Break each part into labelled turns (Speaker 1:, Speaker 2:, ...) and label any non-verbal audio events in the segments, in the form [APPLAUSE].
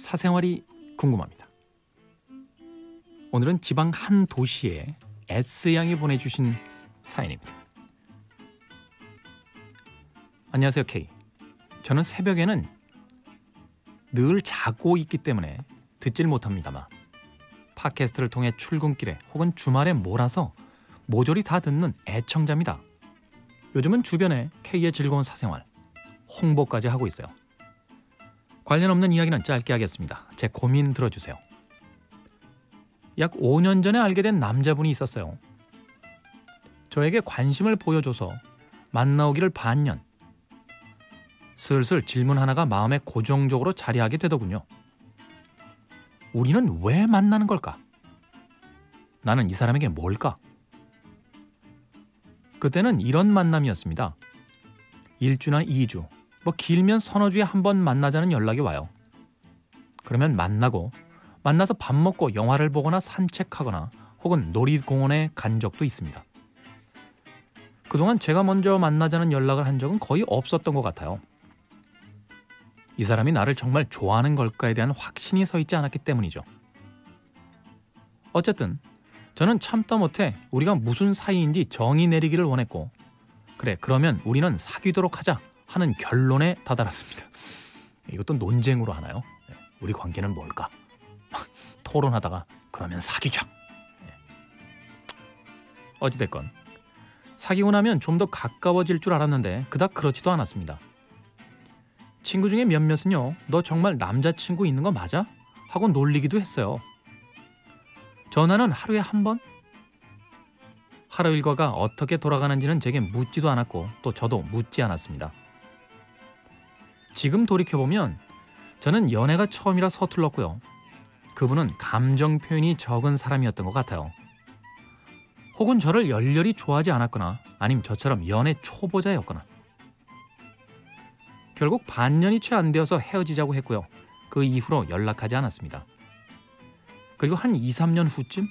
Speaker 1: 사생활이 궁금합니다. 오늘은 지방 한 도시에 S양이 보내주신 사연입니다. 안녕하세요, K. 저는 새벽에는 늘 자고 있기 때문에 듣질 못합니다만 팟캐스트를 통해 출근길에 혹은 주말에 몰아서 모조리 다 듣는 애청자입니다. 요즘은 주변에 K의 즐거운 사생활 홍보까지 하고 있어요. 관련 없는 이야기는 짧게 하겠습니다. 제 고민 들어주세요. 약 5년 전에 알게 된 남자분이 있었어요. 저에게 관심을 보여줘서 만나오기를 반년. 슬슬 질문 하나가 마음에 고정적으로 자리하게 되더군요. 우리는 왜 만나는 걸까? 나는 이 사람에게 뭘까? 그때는 이런 만남이었습니다. 1주나 2주, 뭐 길면 서너 주에 한 번 만나자는 연락이 와요. 그러면 만나고 만나서 밥 먹고 영화를 보거나 산책하거나 혹은 놀이공원에 간 적도 있습니다. 그동안 제가 먼저 만나자는 연락을 한 적은 거의 없었던 것 같아요. 이 사람이 나를 정말 좋아하는 걸까에 대한 확신이 서 있지 않았기 때문이죠. 어쨌든 저는 참다 못해 우리가 무슨 사이인지 정의 내리기를 원했고 그래 그러면 우리는 사귀도록 하자 하는 결론에 다다랐습니다. 이것도 논쟁으로 하나요? 네, 우리 관계는 뭘까? [LAUGHS] 토론하다가 그러면 사귀자. 네. 어찌됐건 사귀고 나면 좀 더 가까워질 줄 알았는데 그닥 그렇지도 않았습니다. 친구 중에 몇몇은요, 너 정말 남자친구 있는 거 맞아? 하고 놀리기도 했어요. 전화는 하루에 한 번? 하루 일과가 어떻게 돌아가는지는 제게 묻지도 않았고 또 저도 묻지 않았습니다. 지금 돌이켜보면 저는 연애가 처음이라 서툴렀고요. 그분은 감정 표현이 적은 사람이었던 것 같아요. 혹은 저를 열렬히 좋아하지 않았거나 아님 저처럼 연애 초보자였거나 결국 반년이 채 안 되어서 헤어지자고 했고요. 그 이후로 연락하지 않았습니다. 그리고 한 2, 3년 후쯤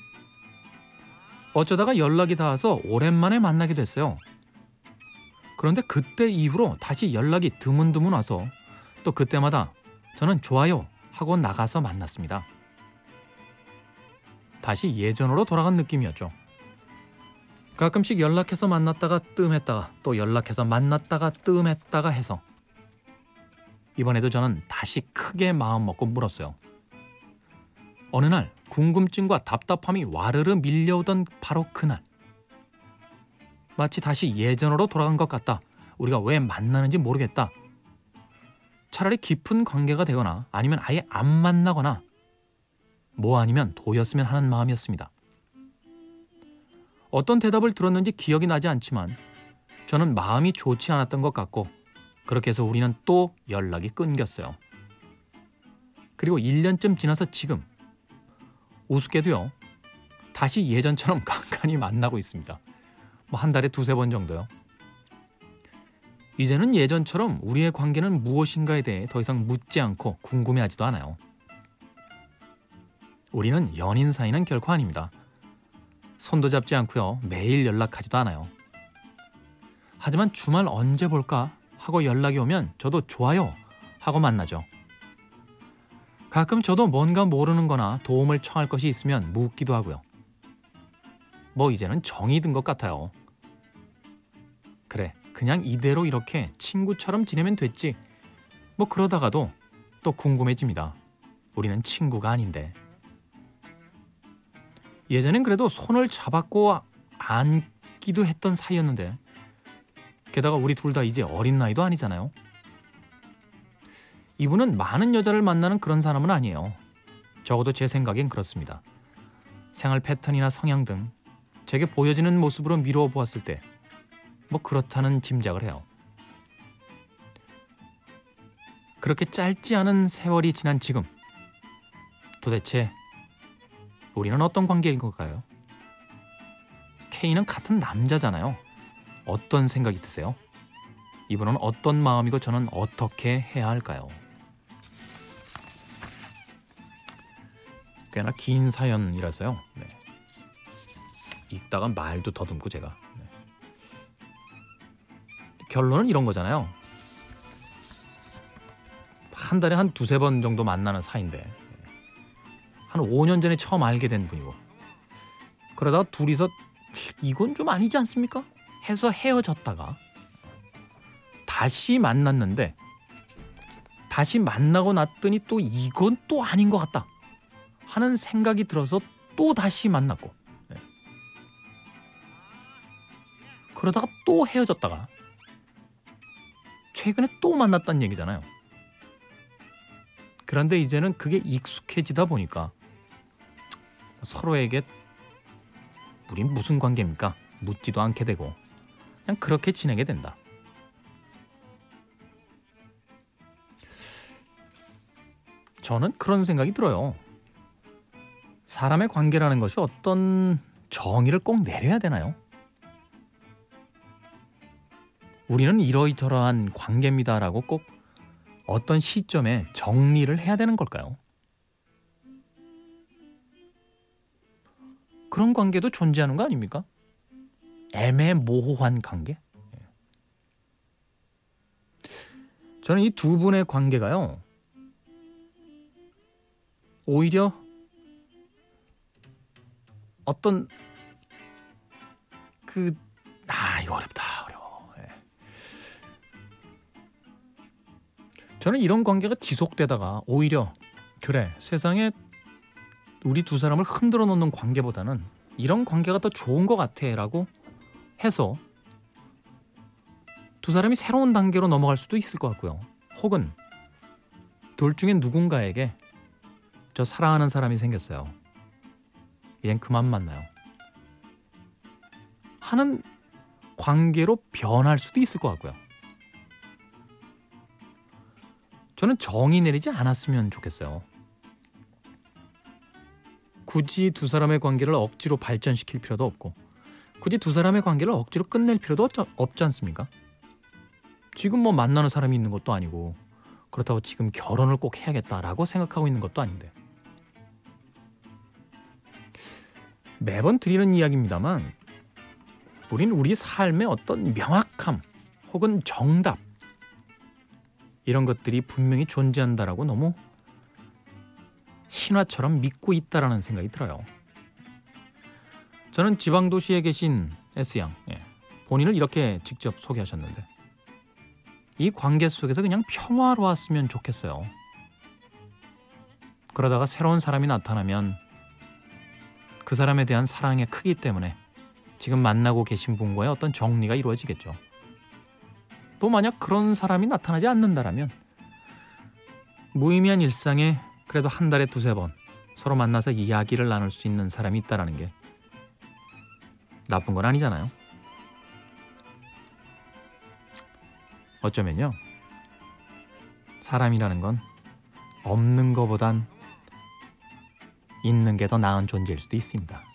Speaker 1: 어쩌다가 연락이 닿아서 오랜만에 만나게 됐어요. 그런데 그때 이후로 다시 연락이 드문드문 와서 또 그때마다 저는 좋아요 하고 나가서 만났습니다. 다시 예전으로 돌아간 느낌이었죠. 가끔씩 연락해서 만났다가 뜸했다가 또 연락해서 만났다가 뜸했다가 해서 이번에도 저는 다시 크게 마음 먹고 물었어요. 어느 날 궁금증과 답답함이 와르르 밀려오던 바로 그날. 마치 다시 예전으로 돌아간 것 같다. 우리가 왜 만나는지 모르겠다. 차라리 깊은 관계가 되거나 아니면 아예 안 만나거나 뭐 아니면 도였으면 하는 마음이었습니다. 어떤 대답을 들었는지 기억이 나지 않지만 저는 마음이 좋지 않았던 것 같고 그렇게 해서 우리는 또 연락이 끊겼어요. 그리고 1년쯤 지나서 지금 우습게도요. 다시 예전처럼 [LAUGHS] 간간히 만나고 있습니다. 뭐 한 달에 두세 번 정도요. 이제는 예전처럼 우리의 관계는 무엇인가에 대해 더 이상 묻지 않고 궁금해하지도 않아요. 우리는 연인 사이는 결코 아닙니다. 손도 잡지 않고요. 매일 연락하지도 않아요. 하지만 주말 언제 볼까 하고 연락이 오면 저도 좋아요 하고 만나죠. 가끔 저도 뭔가 모르는 거나 도움을 청할 것이 있으면 묻기도 하고요. 뭐 이제는 정이 든 것 같아요. 그냥 이대로 이렇게 친구처럼 지내면 됐지. 뭐 그러다가도 또 궁금해집니다. 우리는 친구가 아닌데. 예전엔 그래도 손을 잡았고 안기도 했던 사이였는데 게다가 우리 둘 다 이제 어린 나이도 아니잖아요. 이분은 많은 여자를 만나는 그런 사람은 아니에요. 적어도 제 생각엔 그렇습니다. 생활 패턴이나 성향 등 제게 보여지는 모습으로 미루어 보았을 때 뭐 그렇다는 짐작을 해요. 그렇게 짧지 않은 세월이 지난 지금 도대체 우리는 어떤 관계인 걸까요? K는 같은 남자잖아요. 어떤 생각이 드세요? 이분은 어떤 마음이고 저는 어떻게 해야 할까요? 꽤나 긴 사연이라서요. 네. 읽다가 말도 더듬고 제가 네. 결론은 이런 거잖아요. 한 달에 한 두세 번 정도 만나는 사이인데 한 5년 전에 처음 알게 된 분이고 그러다가 둘이서 이건 좀 아니지 않습니까? 해서 헤어졌다가 다시 만났는데 다시 만나고 났더니 또 이건 또 아닌 것 같다 하는 생각이 들어서 또 다시 만났고 네. 그러다가 또 헤어졌다가 최근에 또 만났다는 얘기잖아요. 그런데 이제는 그게 익숙해지다 보니까 서로에게 우린 무슨 관계입니까? 묻지도 않게 되고 그냥 그렇게 지내게 된다. 저는 그런 생각이 들어요. 사람의 관계라는 것이 어떤 정의를 꼭 내려야 되나요? 우리는 이러이저러한 관계입니다라고 꼭 어떤 시점에 정리를 해야 되는 걸까요? 그런 관계도 존재하는 거 아닙니까? 애매모호한 관계? 예. 저는 이 두 분의 관계가요. 오히려 어떤 그 아 이거 어렵다 저는 이런 관계가 지속되다가 오히려 그래 세상에 우리 두 사람을 흔들어 놓는 관계보다는 이런 관계가 더 좋은 것 같아라고 해서 두 사람이 새로운 단계로 넘어갈 수도 있을 것 같고요. 혹은 둘 중에 누군가에게 저 사랑하는 사람이 생겼어요. 이젠 그만 만나요. 하는 관계로 변할 수도 있을 것 같고요. 저는 정의 내리지 않았으면 좋겠어요. 굳이 두 사람의 관계를 억지로 발전시킬 필요도 없고, 굳이 두 사람의 관계를 억지로 끝낼 필요도 없지, 없지 않습니까? 지금 뭐 만나는 사람이 있는 것도 아니고, 그렇다고 지금 결혼을 꼭 해야겠다라고 생각하고 있는 것도 아닌데. 매번 드리는 이야기입니다만 우린 우리 삶의 어떤 명확함 혹은 정답 이런 것들이 분명히 존재한다라고 너무 신화처럼 믿고 있다라는 생각이 들어요. 저는 지방 도시에 계신 S양 예, 본인을 이렇게 직접 소개하셨는데 이 관계 속에서 그냥 평화로웠으면 좋겠어요. 그러다가 새로운 사람이 나타나면 그 사람에 대한 사랑의 크기 때문에 지금 만나고 계신 분과의 어떤 정리가 이루어지겠죠. 또 만약 그런 사람이 나타나지 않는다라면 무의미한 일상에 그래도 한 달에 두세 번 서로 만나서 이야기를 나눌 수 있는 사람이 있다라는 게 나쁜 건 아니잖아요. 어쩌면요. 사람이라는 건 없는 것보단 있는 게 더 나은 존재일 수도 있습니다.